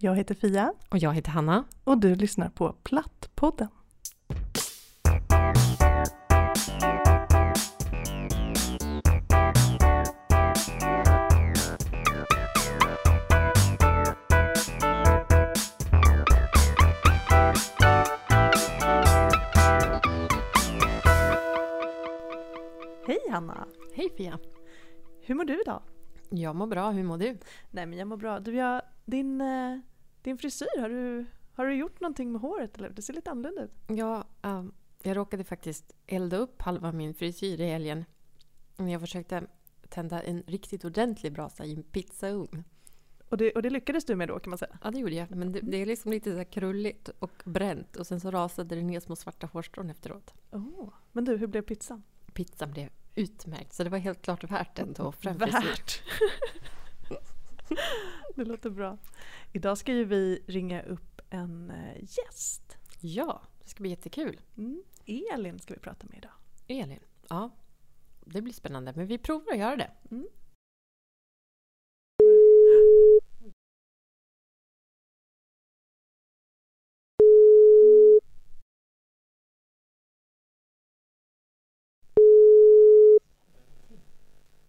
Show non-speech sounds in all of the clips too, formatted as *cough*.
Jag heter Fia Och jag heter Hanna. och du lyssnar på Plattpodden. Hej Hanna! Hej Fia. Hur mår du idag? Jag mår bra, hur mår du? Nej men jag mår bra. Du, jag, din, eh, din frisyr, har du, har du gjort någonting med håret eller? Det ser lite annorlunda ut. Ja, ehm, jag råkade faktiskt elda upp halva min frisyr i helgen. Jag försökte tända en riktigt ordentlig brasa i en pizzaugn. Och det, och det lyckades du med då kan man säga? Ja, det gjorde jag. Men det, det är liksom lite så krulligt och bränt. Och sen så rasade det ner små svarta hårstrån efteråt. Oh. Men du, hur blev pizzan? Pizzan blev utmärkt, så det var helt klart värt ändå. Värt! *laughs* *laughs* det låter bra. Idag ska ju vi ringa upp en eh, gäst. Ja, det ska bli jättekul. Mm. Elin ska vi prata med idag. Elin, ja. Det blir spännande, men vi provar att göra det.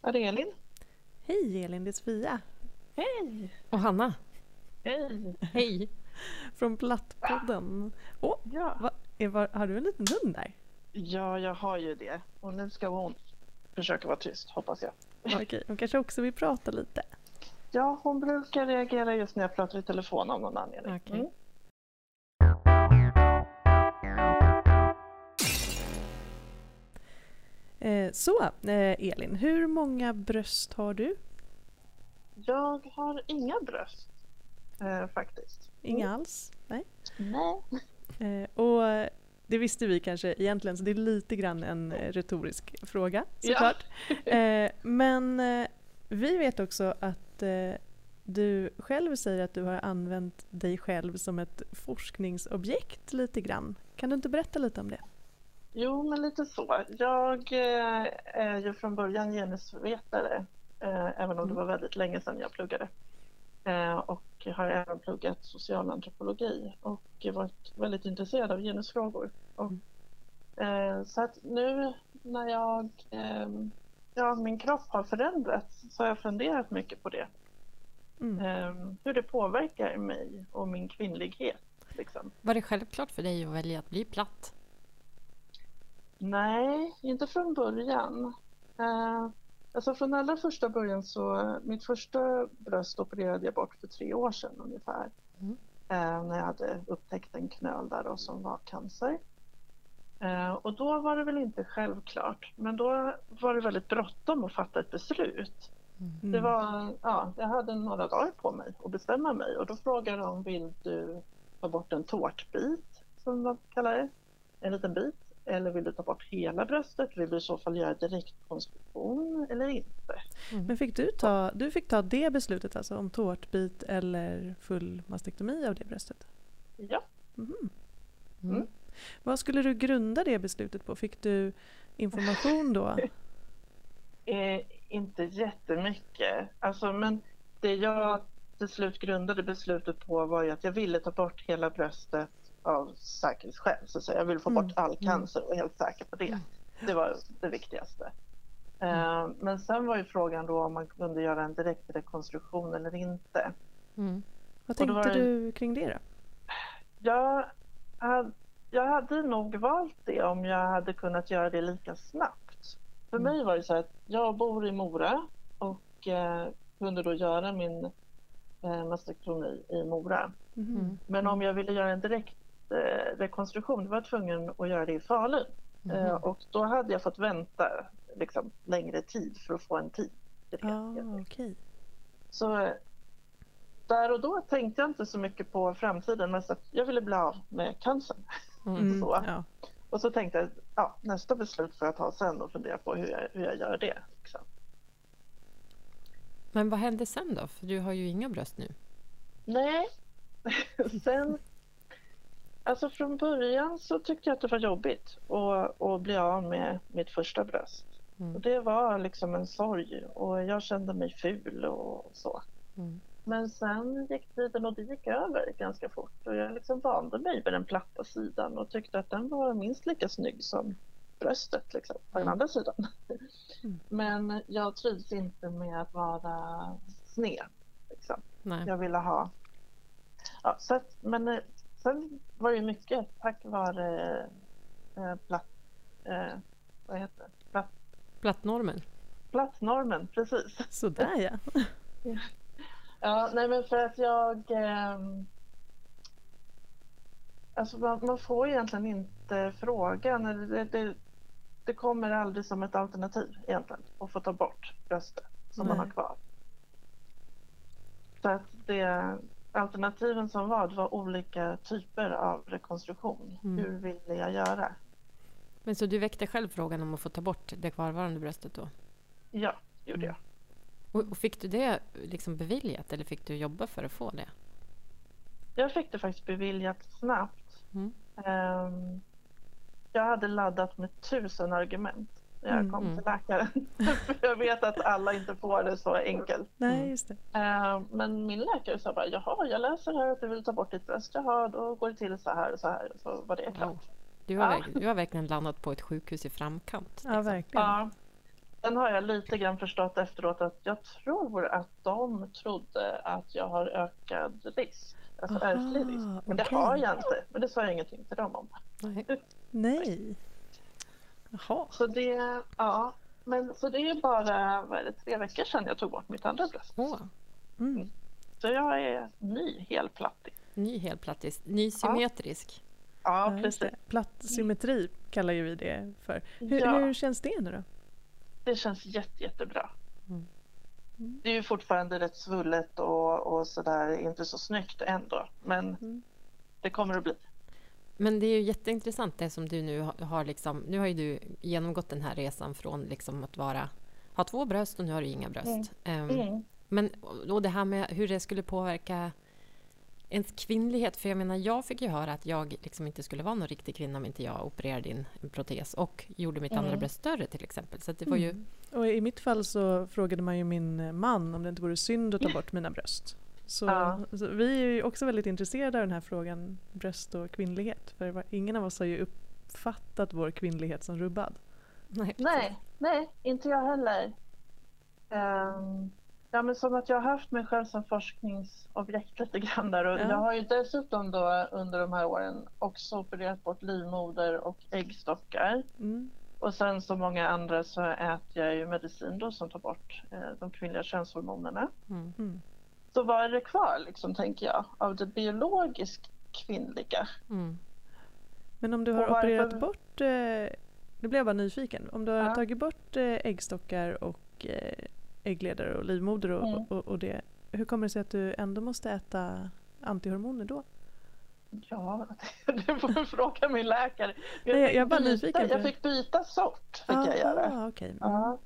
Ja, det är Elin. Hej Elin, det är Sofia Hej! Och Hanna, Hej! hej! från Plattpodden. Åh, Ja. va, är, var, har du en liten hund där? ja, jag har ju det. Och nu ska hon försöka vara tyst, hoppas jag. Okej, hon kanske också vill prata lite. Ja, hon brukar reagera just när jag pratar i telefon av någon anledning. Okej. Mm. Eh, så, eh, Elin, hur många bröst har du? Jag har inga bröst, eh, faktiskt. Inga alls? Nej. Nej. Eh, och det visste vi kanske egentligen, så det är lite grann en eh, retorisk fråga såklart. *laughs* Eh, men eh, vi vet också att eh, du själv säger att du har använt dig själv som ett forskningsobjekt lite grann. Kan du inte berätta lite om det? Jo, men lite så. Jag är ju från början genusvetare, eh, även om det var väldigt länge sedan jag pluggade. Eh, och har även pluggat socialantropologi och varit väldigt intresserad av genusfrågor. Och, eh, så att nu när jag, eh, ja, min kropp har förändrats så har jag funderat mycket på det. Mm. Hur det påverkar mig och min kvinnlighet. Liksom. Var det självklart för dig att välja att bli platt? Nej, inte från början. Alltså från allra första början så, mitt första bröst opererade jag bort för tre år sedan ungefär. Mm. Eh, när jag hade upptäckt en knöl där då, som var cancer. Eh, och då var det väl inte självklart, men då var det väldigt bråttom att fatta ett beslut. Mm. Det var, ja, jag hade några dagar på mig att bestämma mig och då frågade de, vill du ta bort en tårtbit, som de kallar det, en liten bit, eller vill du ta bort hela bröstet? Vill du i så fall göra direktkonstruktion eller inte? Men fick du ta, du fick ta det beslutet alltså om tårtbit eller full mastektomi av det bröstet? Ja, Mhm. Mm. Vad skulle du grunda det beslutet på? Fick du information då? *laughs* eh, inte jättemycket. Alltså, men det jag till slut grundade beslutet på var ju att jag ville ta bort hela bröstet av säkerhetsskäl. Så att säga. Jag ville få Mm. bort all cancer och vara helt säker på det. Det var det viktigaste. Eh, men sen var ju frågan då om man kunde göra en direkt rekonstruktion eller inte. Mm. Vad tänkte du kring det då? Jag hade, jag hade nog valt det om jag hade kunnat göra det lika snabbt. För Mm. mig var det så att jag bor i Mora och eh, kunde då göra min eh, mastektomi i Mora. Mhm. Mm. Men om jag ville göra en direkt rekonstruktion då var jag tvungen att göra det i Falun. Eh, Mhm. och då hade jag fått vänta liksom, längre tid för att få en tid. Ah, okej. Så eh, där och då tänkte jag inte så mycket på framtiden, mest att jag ville bli av med cancern. Mm. *laughs* Mm, Så. ja. Och så tänkte jag, ja, nästa beslut får jag ta sen och fundera på hur jag, hur jag gör det. Liksom. Men vad hände sen då? För du har ju inga bröst nu. Nej, *laughs* sen... Alltså från början så tyckte jag att det var jobbigt att, att bli av med mitt första bröst. Mm. Och det var liksom en sorg och jag kände mig ful och så. Mm. Men sen gick tiden och det gick över ganska fort och jag liksom vande mig vid den platta sidan och tyckte att den var minst lika snygg som bröstet liksom, på den andra sidan. Mm. Men jag trivs inte med att vara sned. Liksom. Jag ville ha... Ja, så att, men eh, sen var det mycket tack vare eh, platt... Eh, vad heter det? Platt, Plattnormen. plattnormen, precis. Sådär ja. *laughs* Ja, nej men för att jag... ehm, alltså man, man får egentligen inte frågan. Det, det, det kommer aldrig som ett alternativ egentligen att få ta bort bröstet som man Nej. har kvar. Så att det, alternativen som var, det var olika typer av rekonstruktion. Mm. Hur ville jag göra? Men så du väckte själv frågan om att få ta bort det kvarvarande bröstet då? Ja, gjorde jag. Och, och fick du det liksom beviljat eller fick du jobba för att få det? Jag fick det faktiskt beviljat snabbt. Mm. Ehm, jag hade laddat med tusen argument när jag Mm, kom mm. till läkaren. *laughs* För jag vet att alla inte får det så enkelt. Nej, Mm. just det. Ehm, men min läkare sa bara, jaha, jag läser här att du vill ta bort ditt bröst. Jaha, då går det till så här och så här. Och så var det klart. Wow. Du, har Ja. du har verkligen landat på ett sjukhus i framkant. Ja, liksom. verkligen. Ja. Sen har jag lite grann förstått efteråt att jag tror att de trodde att jag har ökad risk. Alltså Aha, ärftlig risk. Men det okej. har jag inte. Men det sa jag ingenting till dem om. Nej. *laughs* Nej. Jaha. Så det, ja. Men så det är bara vad är det, tre veckor sedan jag tog bort mitt andra bröst. Åh, Mm. Så jag är ny helplattig. ny helplattis. Ny symmetrisk. Ja, Ja, precis. Platt symmetri kallar ju vi det för. Hur, Ja. hur känns det nu då? Det känns jätte, jättebra. Mm. Mm. Det är ju fortfarande rätt svullet och, och sådär, inte så snyggt ändå. Men Mm. det kommer att bli. Men det är ju jätteintressant det som du nu har- liksom, nu har ju du genomgått den här resan från liksom att vara, ha två bröst och nu har du inga bröst. Ehm, Mm. Men och det här med hur det skulle påverka ens kvinnlighet. För jag menar, jag fick ju höra att jag liksom inte skulle vara någon riktig kvinna om inte jag opererade in en protes och gjorde mitt andra Mm. bröst större till exempel. Så det var ju... Mm. Och i mitt fall så frågade man ju min man om det inte vore synd att ta bort mina bröst. Så, Ja. så vi är ju också väldigt intresserade av den här frågan bröst och kvinnlighet. För var- ingen av oss har ju uppfattat vår kvinnlighet som rubbad. Nej, Nej, nej, inte jag heller. Ehm, ja, men som att jag har haft mig själv som forskningsobjekt *laughs* lite grann där. Och Ja. Jag har ju dessutom då under de här åren också opererat bort livmoder och äggstockar. Mm. Och sen som många andra så äter jag ju medicin då som tar bort eh, de kvinnliga könshormonerna. Mm. Så vad är det kvar liksom tänker jag av det biologiskt kvinnliga? Mm. Men om du har varför- opererat bort, eh, nu blev jag bara nyfiken, om du har Ja. tagit bort eh, äggstockar och eh, äggledare och livmoder och, Mm. och, och det, hur kommer det sig att du ändå måste äta antihormoner då? Ja, *laughs* det får du fråga min läkare. Nej, jag- fick jag bara byta- Jag fick byta sort, fick jag göra. Ah. Mm. Ja,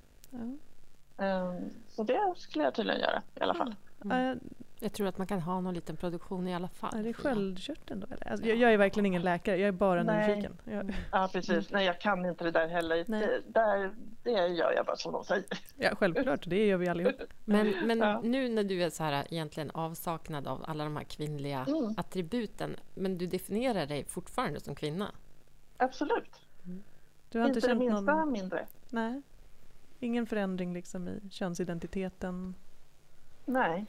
Ja. ehm, så det skulle jag tydligen göra i alla fall. Mm. Jag tror att man kan ha någon liten produktion i alla fall. Är det sköldkörteln då? Eller? Alltså, jag, jag är verkligen ingen läkare, jag är bara Nej. nyfiken. Jag, *laughs* Ja, precis. Nej, jag kan inte det där heller. Mm. Det, där, det gör jag bara som de säger. ja, självklart, det gör vi allihop. Men, *laughs* men Ja. nu när du är så här egentligen avsaknad av alla de här kvinnliga Mm. attributen, men du definierar dig fortfarande som kvinna? Absolut. Du har inte, Inte det känt minsta någon... mindre. Nej. Ingen förändring liksom i könsidentiteten? Nej,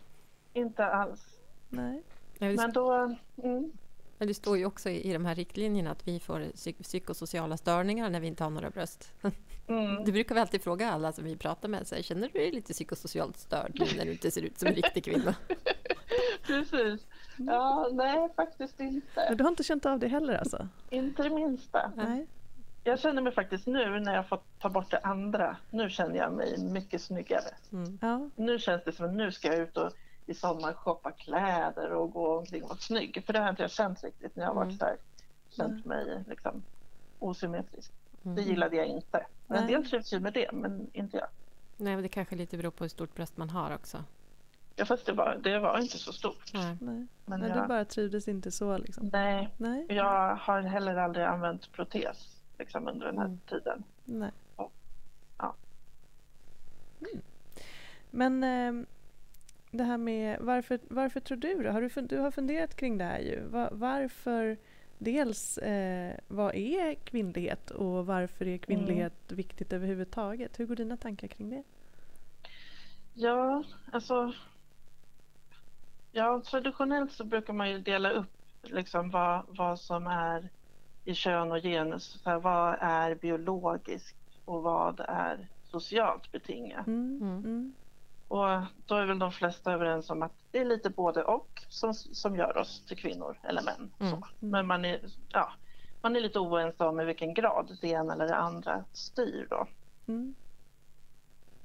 inte alls. Nej. Men då... Mm, men det står ju också i, i de här riktlinjerna att vi får psyk, psykosociala störningar när vi inte har några bröst. *laughs* mm. Det brukar vi alltid fråga alla som vi pratar med. Så här, Känner du dig lite psykosocialt störd nu när du inte ser ut som en riktig kvinna? *laughs* Precis. Ja, nej, faktiskt Men inte. du har inte känt av det heller alltså? Inte det minsta. Nej. Jag känner mig faktiskt nu när jag fått ta bort det andra. Nu känner jag mig mycket snyggare. Mm. Ja. Nu känns det som att nu ska jag ut och i sommar shoppa kläder och gå omkring och vara snygg. För det har inte jag känt riktigt när jag har varit Mm. känt mig liksom osymmetrisk. Det Mm. gillade jag inte. Men en del trivs ju med det, men inte jag. Nej, men det kanske lite beror på hur stort bröst man har också. Ja, fast det var, det var inte så stort. Nej. Men Nej, jag, du bara trivdes inte så liksom? nej, Nej. jag har heller aldrig använt protes liksom, under den här Mm. tiden. Nej. Ja. Mm. Men eh, det här med varför, varför tror du det? Har du, du har funderat kring det här ju. Var, varför dels eh, vad är kvinnlighet och varför är kvinnlighet mm. viktigt överhuvudtaget? Hur går dina tankar kring det? Ja, alltså Ja, traditionellt så brukar man ju dela upp liksom vad, vad som är i kön och genus. Så här, vad är biologiskt och vad är socialt betingat? Mm. Mm. Och då är väl de flesta överens om att det är lite både och som, som gör oss till kvinnor eller män. Mm. Men man är, ja, man är lite oense om i vilken grad det ena eller det andra styr. Då. Mm.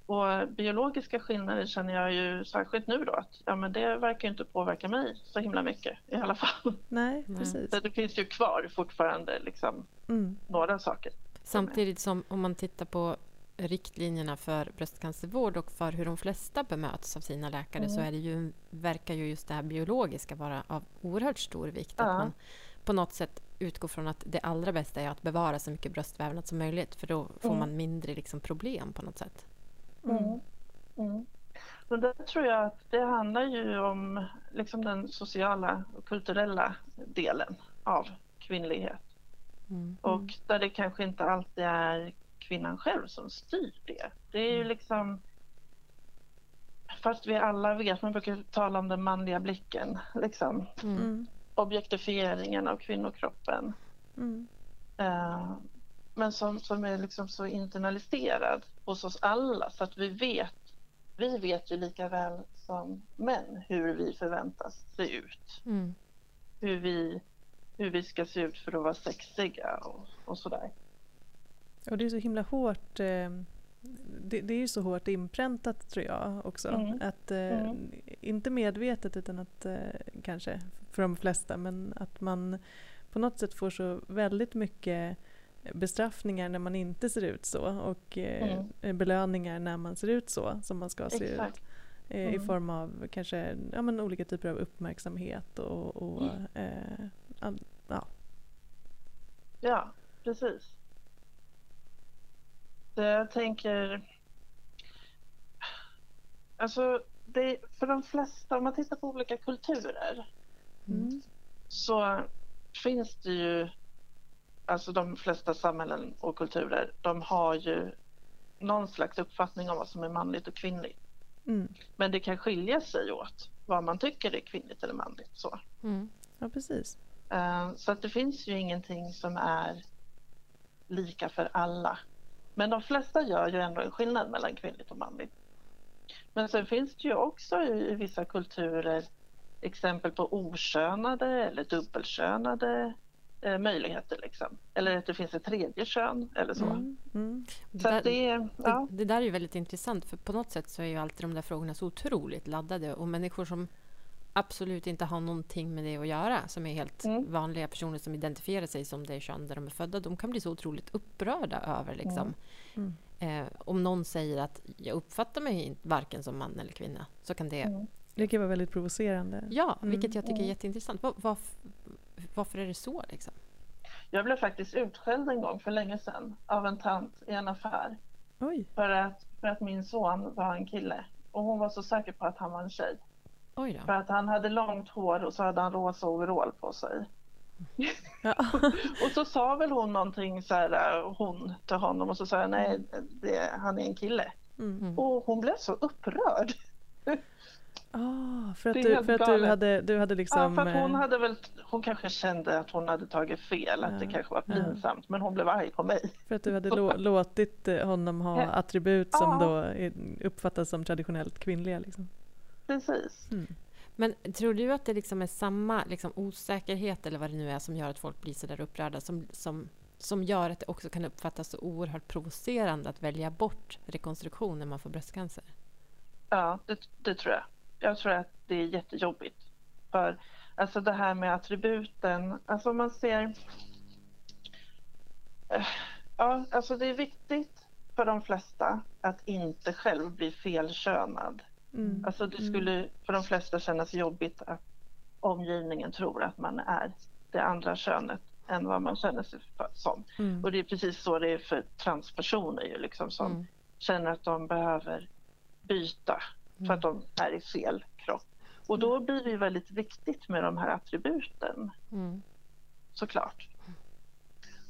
Och biologiska skillnader känner jag ju särskilt nu då att ja, men det verkar inte påverka mig så himla mycket i alla fall. Nej, precis. Så det finns ju kvar fortfarande liksom, mm. några saker. Samtidigt som om man tittar på riktlinjerna för bröstcancervård och för hur de flesta bemöts av sina läkare mm. så är det ju, verkar ju just det här biologiska vara av oerhört stor vikt. Ja. Att man på något sätt utgår från att det allra bästa är att bevara så mycket bröstvävnad som möjligt för då får mm. man mindre liksom, problem på något sätt. Mm. mm. Mm. Men där tror jag att det handlar ju om liksom den sociala och kulturella delen av kvinnlighet. Mm. Och där det kanske inte alltid är kvinnan själv som styr det. Det är ju mm. liksom Fast vi alla vet, man brukar tala om den manliga blicken, liksom. Mm. mm. objektifieringen av kvinnokroppen. Mm. Uh, men som, som är liksom så internaliserad hos oss alla så att vi vet vi vet ju lika väl som män hur vi förväntas se ut. Mm. Hur, vi, hur vi ska se ut för att vara sexiga och, och sådär. Och det är så himla hårt eh, det, det, är ju så hårt inpräntat tror jag också. Mm. Att, eh, mm. Inte medvetet utan att eh, kanske för de flesta men att man på något sätt får så väldigt mycket bestraffningar när man inte ser ut så och eh, mm. belöningar när man ser ut så som man ska se Exakt. ut. Eh, mm. I form av kanske ja, men olika typer av uppmärksamhet och, och mm. eh, ja. Ja, precis. Jag tänker... Alltså, det, för de flesta, om man tittar på olika kulturer mm. så finns det ju alltså de flesta samhällen och kulturer, de har ju någon slags uppfattning om vad som är manligt och kvinnligt. Mm. Men det kan skilja sig åt vad man tycker är kvinnligt eller manligt. Så. Mm. Ja, precis. Uh, så att det finns ju ingenting som är lika för alla. Men de flesta gör ju ändå en skillnad mellan kvinnligt och manligt. Men sen finns det ju också i, i vissa kulturer exempel på okönade eller dubbelkönade eh, möjligheter. Liksom. Eller att det finns ett tredje kön eller så. Mm, mm. Det, där, det, ja. det, det, där är ju väldigt intressant för på något sätt så är ju alltid de där frågorna så otroligt laddade och människor som absolut inte har någonting med det att göra, som är helt mm. vanliga personer som identifierar sig som det kön där de är födda, de kan bli så otroligt upprörda över liksom, mm. Mm. eh, om någon säger att jag uppfattar mig varken som man eller kvinna, så kan det mm. det kan vara väldigt provocerande. Ja, mm. vilket jag tycker är jätteintressant. Var, var, varför är det så? Liksom? Jag blev faktiskt utskälld en gång för länge sedan av en tant i en affär. Oj. För, att, för att min son var en kille och hon var så säker på att han var en tjej. För att han hade långt hår och så hade han rosa overall på sig. Ja. *laughs* och så sa väl hon någonting så här, hon till honom och så sa jag nej, det, han är en kille. Mm. Och hon blev så upprörd. Ah, för att, du, för att du, hade, du hade liksom... Ja, för att hon, eh, hade väl, hon kanske kände att hon hade tagit fel, att ja, det kanske var pinsamt, ja. men hon blev arg på mig. För att du hade *laughs* låtit eh, honom ha attribut som då uppfattas som traditionellt kvinnliga? Liksom. Precis. Mm. Men tror du att det liksom är samma liksom, osäkerhet eller vad det nu är som gör att folk blir så där upprörda som, som, som gör att det också kan uppfattas så oerhört provocerande att välja bort rekonstruktion när man får bröstcancer? Ja, det, det tror jag jag tror att det är jättejobbigt. För alltså det här med attributen, alltså man ser... Eh, ja, alltså det är viktigt för de flesta att inte själv bli felkönad. Mm. Alltså det mm. skulle för de flesta kännas jobbigt att omgivningen tror att man är det andra könet än vad man känner sig som. Mm. Och det är precis så det är för transpersoner ju liksom som mm. känner att de behöver byta för att de är i fel Och då blir det väldigt viktigt med de här attributen. Mm. Såklart.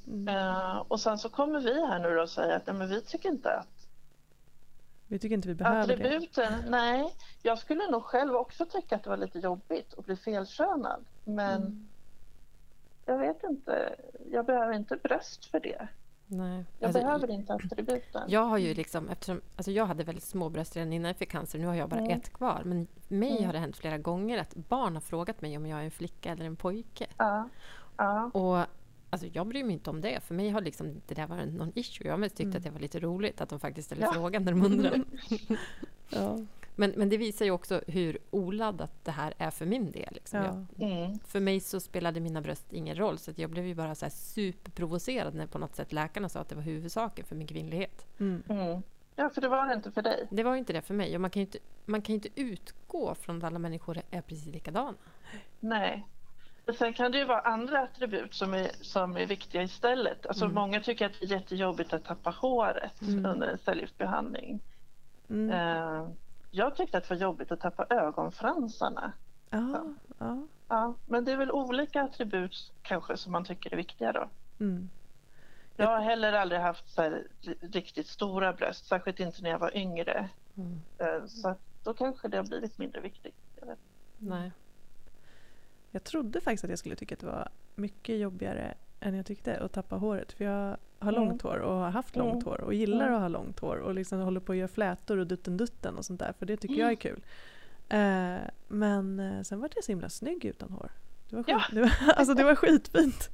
Mm. Uh, och sen så kommer vi här nu och säger att nej, men vi tycker inte att vi tycker inte vi behöver attributen, det. Nej, jag skulle nog själv också tycka att det var lite jobbigt att bli felkönad. Men mm. jag vet inte, jag behöver inte bröst för det. Nej. Jag alltså, behöver inte attributen. Jag har ju liksom, eftersom, alltså jag hade väldigt små bröst redan innan jag fick cancer. Nu har jag bara mm. ett kvar. Men mig mm. har det hänt flera gånger att barn har frågat mig om jag är en flicka eller en pojke. Ja. Ja. Och Alltså jag bryr mig inte om det. För mig har liksom det där varit någon issue. Jag har mest tyckt mm. att det var lite roligt att de faktiskt ställer ja. frågan när de undrar. *laughs* ja. Men, men det visar ju också hur oladdat det här är för min del. Liksom. Ja. Jag, mm. För mig så spelade mina bröst ingen roll. Så jag blev ju bara så superprovocerad när på något sätt läkarna sa att det var huvudsaken för min kvinnlighet. Mm. mm. Ja, för det var det inte för dig. Det var inte det för mig. Och man kan ju inte, man kan inte utgå från att alla människor är precis likadana. Nej, Sen kan det ju vara andra attribut som är, som är viktiga istället. Alltså mm. Många tycker att det är jättejobbigt att tappa håret mm. under en cellgiftsbehandling. Mm. Uh, jag tyckte att det var jobbigt att tappa ögonfransarna. Ja, ja. ja, men det är väl olika attribut kanske som man tycker är viktiga då. Mm. Jag har heller aldrig haft så här, riktigt stora bröst, särskilt inte när jag var yngre. Uh, så då kanske det har blivit mindre viktigt. Nej. Jag trodde faktiskt att jag skulle tycka att det var mycket jobbigare än jag tyckte att tappa håret. För jag har mm. långt hår och har haft mm. långt hår och gillar mm. att ha långt hår och liksom håller på att göra flätor och dutten dutten och sånt där för det tycker jag är kul. Eh, men eh, sen var jag så himla snygg utan hår. Det var, skit, ja. det var, *laughs* alltså det var skitfint.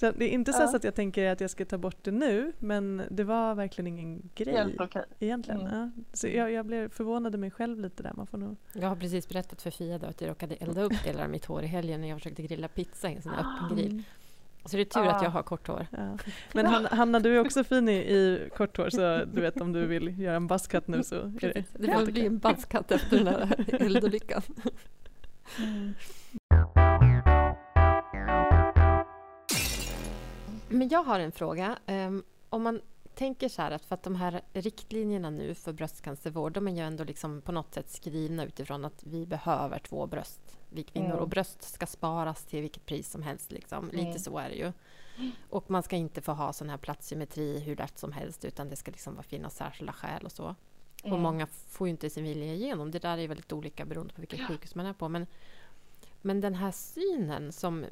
Så det är inte så ja. att jag tänker att jag ska ta bort det nu men det var verkligen ingen grej Helt okay. egentligen. Mm. Ja. Så jag, jag blev förvånad mig själv lite där. Man får nog... Jag har precis berättat för Fia att jag råkade elda upp delar av mitt hår i helgen när jag försökte grilla pizza i en sån här öppen ah. grill. Så det är tur ah. att jag har kort hår. Ja. *laughs* Men Hanna, Hanna, du är också fin i, i kort hår så du vet om du vill göra en buzzcut nu så är det Det får bli en buzzcut efter den här eldolyckan. Mm. Men jag har en fråga. Um, om man tänker så här att för att de här riktlinjerna nu för bröstcancervård, de är ju ändå liksom på något sätt skrivna utifrån att vi behöver två bröst, vi kvinnor, mm. och bröst ska sparas till vilket pris som helst. Liksom. Mm. Lite så är det ju. Och man ska inte få ha sån här platssymmetri hur lätt som helst, utan det ska liksom finnas särskilda skäl och så. Mm. Och många får ju inte sin vilja igenom. Det där är väldigt olika beroende på vilket sjukhus man är på. Men, men den här synen som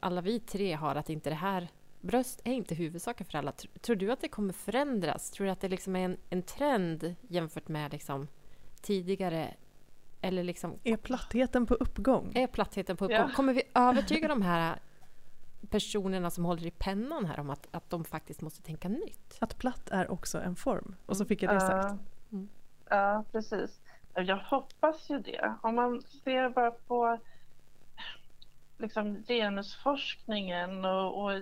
alla vi tre har, att inte det här bröst är inte huvudsaken för alla. Tror du att det kommer förändras? Tror du att det liksom är en, en trend jämfört med liksom tidigare? Eller liksom, är plattheten på uppgång? Är plattheten på uppgång? Ja. Kommer vi övertyga *laughs* de här personerna som håller i pennan här om att, att de faktiskt måste tänka nytt? Att platt är också en form. Och så fick jag det sagt. Mm. Ja, precis. Jag hoppas ju det. Om man ser bara på liksom genusforskningen och, och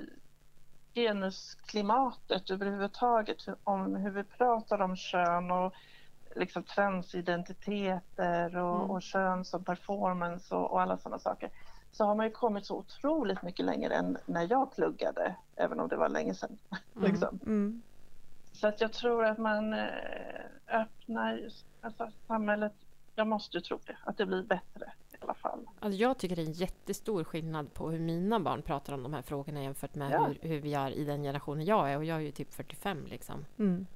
genusklimatet överhuvudtaget, om hur vi pratar om kön och liksom transidentiteter och, mm. och kön som performance och, och alla sådana saker så har man ju kommit så otroligt mycket längre än när jag pluggade, även om det var länge sedan. *laughs* Mm. liksom. mm. Så att jag tror att man eh, öppnar alltså, samhället, jag måste tro det, att det blir bättre alla fall. Alltså jag tycker det är en jättestor skillnad på hur mina barn pratar om de här frågorna jämfört med ja. hur, hur, vi gör i den generationen jag är. Och jag är ju typ 45 liksom. Mm.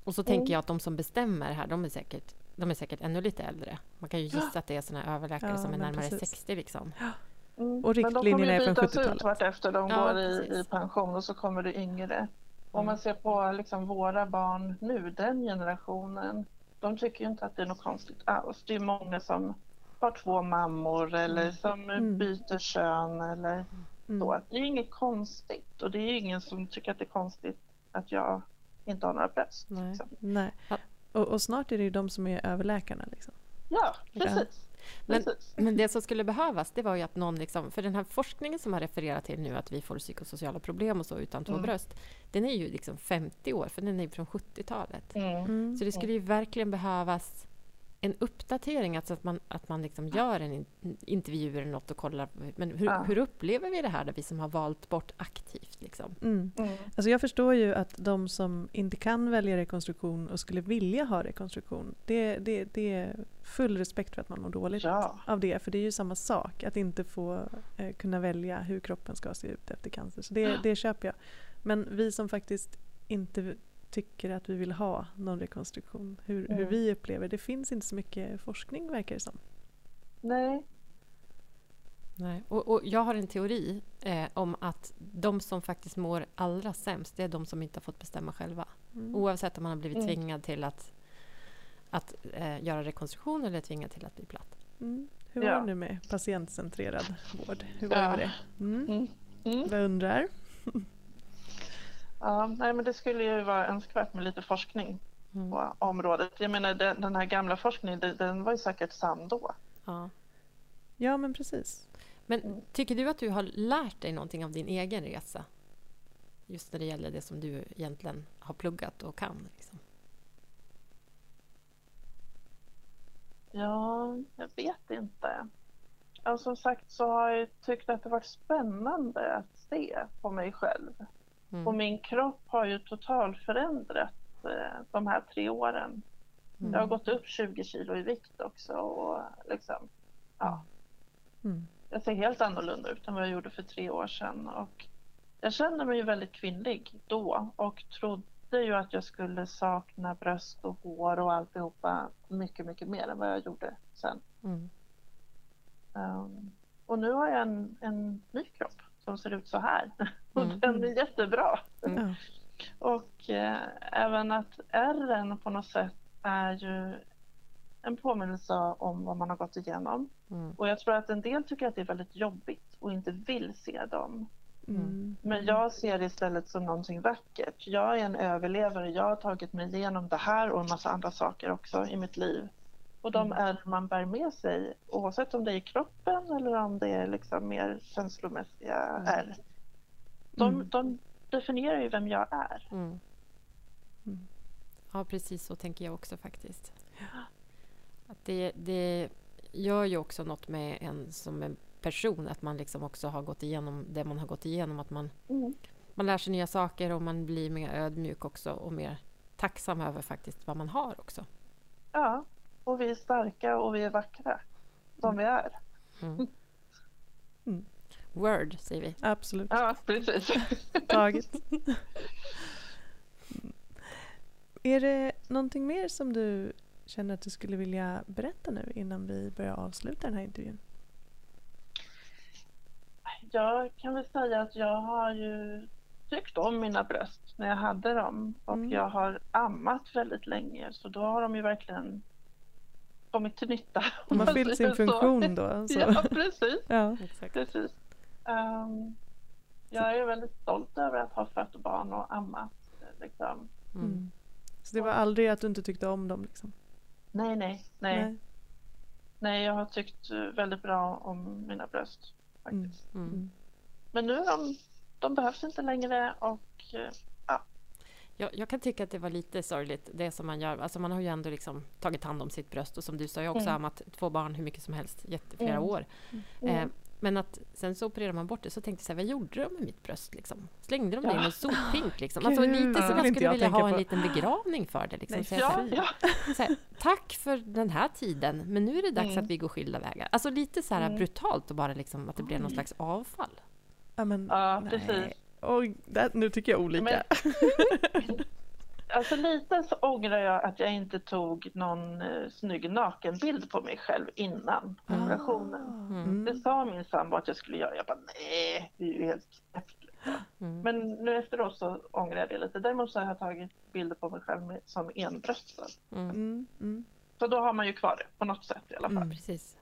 Mm. Och så mm. tänker jag att de som bestämmer här, de är säkert, de är säkert ännu lite äldre. Man kan ju gissa att det är såna överläkare ja, som är närmare precis. 60 liksom. Ja. Mm. Och riktlinjerna är från 70-talet. Men de kommer ju bytas ut vartefter de ja, går i, i, pension och så kommer det yngre. Om man mm. ser på liksom våra barn nu, den generationen, de tycker ju inte att det är något konstigt alls. Det är många som har två mammor eller mm. som mm. byter kön eller mm. så. Det är inget konstigt och det är ingen som tycker att det är konstigt att jag inte har några bröst. Nej. Liksom. Nej. Och, och, snart är det ju de som är överläkarna. Liksom. Ja, precis. Men, men, det som skulle behövas, det var ju att någon liksom, för den här forskningen som har refererat till nu, att vi får psykosociala problem och så utan två mm. bröst, den är ju liksom 50 år, för den är ju från 70-talet. Mm. Så det skulle ju verkligen behövas en uppdatering, alltså att man, att man liksom gör en intervju eller något och kollar. Men hur, ja. hur upplever vi det här, där vi som har valt bort aktivt? Liksom? Mm. Mm. Alltså jag förstår ju att de som inte kan välja rekonstruktion och skulle vilja ha rekonstruktion, det, det, det är full respekt för att man mår dåligt ja. av det. För det är ju samma sak, att inte få eh, kunna välja hur kroppen ska se ut efter cancer. Så det, det köper jag. Men vi som faktiskt inte tycker att vi vill ha någon rekonstruktion. Hur, mm. hur vi upplever det. finns inte så mycket forskning verkar det som. Nej. Nej. Och, och jag har en teori eh, om att de som faktiskt mår allra sämst det är de som inte har fått bestämma själva. Mm. Oavsett om man har blivit mm. tvingad till att, att eh, göra rekonstruktion eller tvingad till att bli platt. Mm. Hur var det nu med patientcentrerad vård? Hur var ja. det? Mm. mm. mm. Vad undrar? *laughs* Ja, nej, men det skulle ju vara önskvärt med lite forskning mm. på området. Jag menar den, den här gamla forskningen, den, den, var ju säkert sann då. Ja, ja men precis. Men tycker du att du har lärt dig någonting av din egen resa? Just när det gäller det som du egentligen har pluggat och kan? Liksom. Ja, jag vet inte. Alltså, som sagt så har jag tyckt att det varit spännande att se på mig själv. Mm. Och min kropp har ju totalt förändrats eh, de här tre åren. Mm. Jag har gått upp 20 kilo i vikt också och liksom, ja. Mm. Jag ser helt annorlunda ut än vad jag gjorde för tre år sedan och jag kände mig ju väldigt kvinnlig då och trodde ju att jag skulle sakna bröst och hår och alltihopa mycket, mycket mer än vad jag gjorde sen. Mm. Um, och nu har jag en, en ny kropp som ser ut så här. *laughs* Och mm. den är jättebra. Mm. Och eh, även att ärren på något sätt är ju en påminnelse om vad man har gått igenom. Mm. Och jag tror att en del tycker att det är väldigt jobbigt och inte vill se dem. Mm. Men jag ser det istället som någonting vackert. Jag är en överlevare. Jag har tagit mig igenom det här och en massa andra saker också i mitt liv. Och de mm. ärr man bär med sig, oavsett om det är i kroppen eller om det är liksom mer känslomässiga ärr, de, mm. de definierar ju vem jag är. Mm. Mm. Ja, precis så tänker jag också faktiskt. Att det, det gör ju också något med en som en person, att man liksom också har gått igenom det man har gått igenom. Att man, mm. man lär sig nya saker och man blir mer ödmjuk också och mer tacksam över faktiskt vad man har också. Ja, och vi är starka och vi är vackra som vi är. Mm. *laughs* Mm. Word, säger vi. Absolut. Ja, precis. Taget. *laughs* Är det någonting mer som du känner att du skulle vilja berätta nu innan vi börjar avsluta den här intervjun? Jag kan väl säga att jag har ju tyckt om mina bröst när jag hade dem och mm. jag har ammat väldigt länge så då har de ju verkligen kommit till nytta. De har fyllt sin funktion då. *laughs* Så. Ja, precis. ja. precis. Um, jag är väldigt stolt över att ha fött barn och ammat. Liksom. Mm. mm. Så det var aldrig att du inte tyckte om dem? Liksom? Nej, nej, nej, nej. Nej, jag har tyckt väldigt bra om mina bröst. faktiskt. Mm. Mm. Men nu är de, de behövs inte längre och ja. Jag, jag, kan tycka att det var lite sorgligt, det som man gör. Alltså man har ju ändå liksom tagit hand om sitt bröst och som du sa, jag också mm. ammat två barn hur mycket som helst, jätteflera mm. år. Mm. Eh, men att sen så opererade man bort det så tänkte jag så här, vad gjorde de med mitt bröst liksom? Slängde de det ja. i någon sophink liksom? Alltså lite som jag skulle vilja ha en liten begravning för det liksom. Nej, ja, ja. Så här, tack för den här tiden, men nu är det dags mm. att vi går skilda vägar. Alltså lite så här mm. brutalt och bara liksom att det blev någon slags avfall. Ja, men, ja precis. Oj, nu tycker jag olika. Men, *laughs* Alltså lite så ångrar jag att jag inte tog någon eh, snygg nakenbild på mig själv innan ah. operationen. Mm. Det sa min sambo att jag skulle göra. Jag bara nej, det är ju helt knäppt. Mm. Men nu efteråt så ångrar jag det lite. Däremot så har jag tagit bilder på mig själv med, som enbröstad. Mm. mm. Mm. Så då har man ju kvar det på något sätt i alla fall. Mm, precis.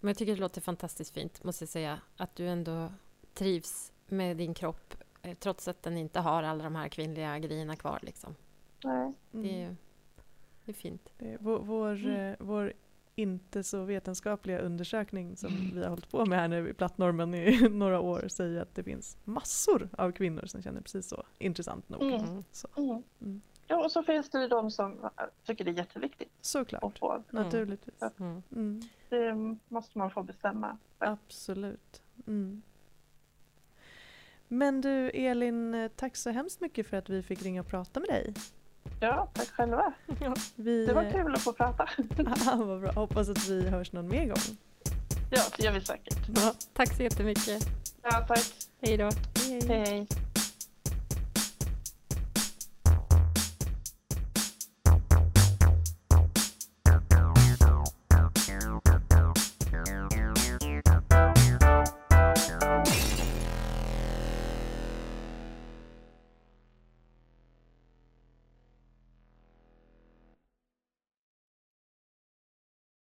Men jag tycker det låter fantastiskt fint, måste jag säga. Att du ändå trivs med din kropp eh, trots att den inte har alla de här kvinnliga grejerna kvar. Liksom. Nej. Det, är, det är fint. Det är vår, vår, mm. Eh, vår, inte så vetenskapliga undersökning som mm. vi har hållit på med här nu i plattnormen i *laughs* några år säger att det finns massor av kvinnor som känner precis så, intressant nog. Mm. Så. Mm. mm. Ja, och så finns det ju de som tycker det är jätteviktigt. Såklart, få. naturligtvis. Mm. Mm. Det måste man få bestämma. Absolut. Mm. Men du Elin, tack så hemskt mycket för att vi fick ringa och prata med dig. Ja, tack själva. Vi... Det var kul att få prata. *laughs* ja, vad bra. Hoppas att vi hörs någon mer gång. Ja, det gör vi säkert. Ja, tack så jättemycket. Ja, tack. Hej då. Hej. hej.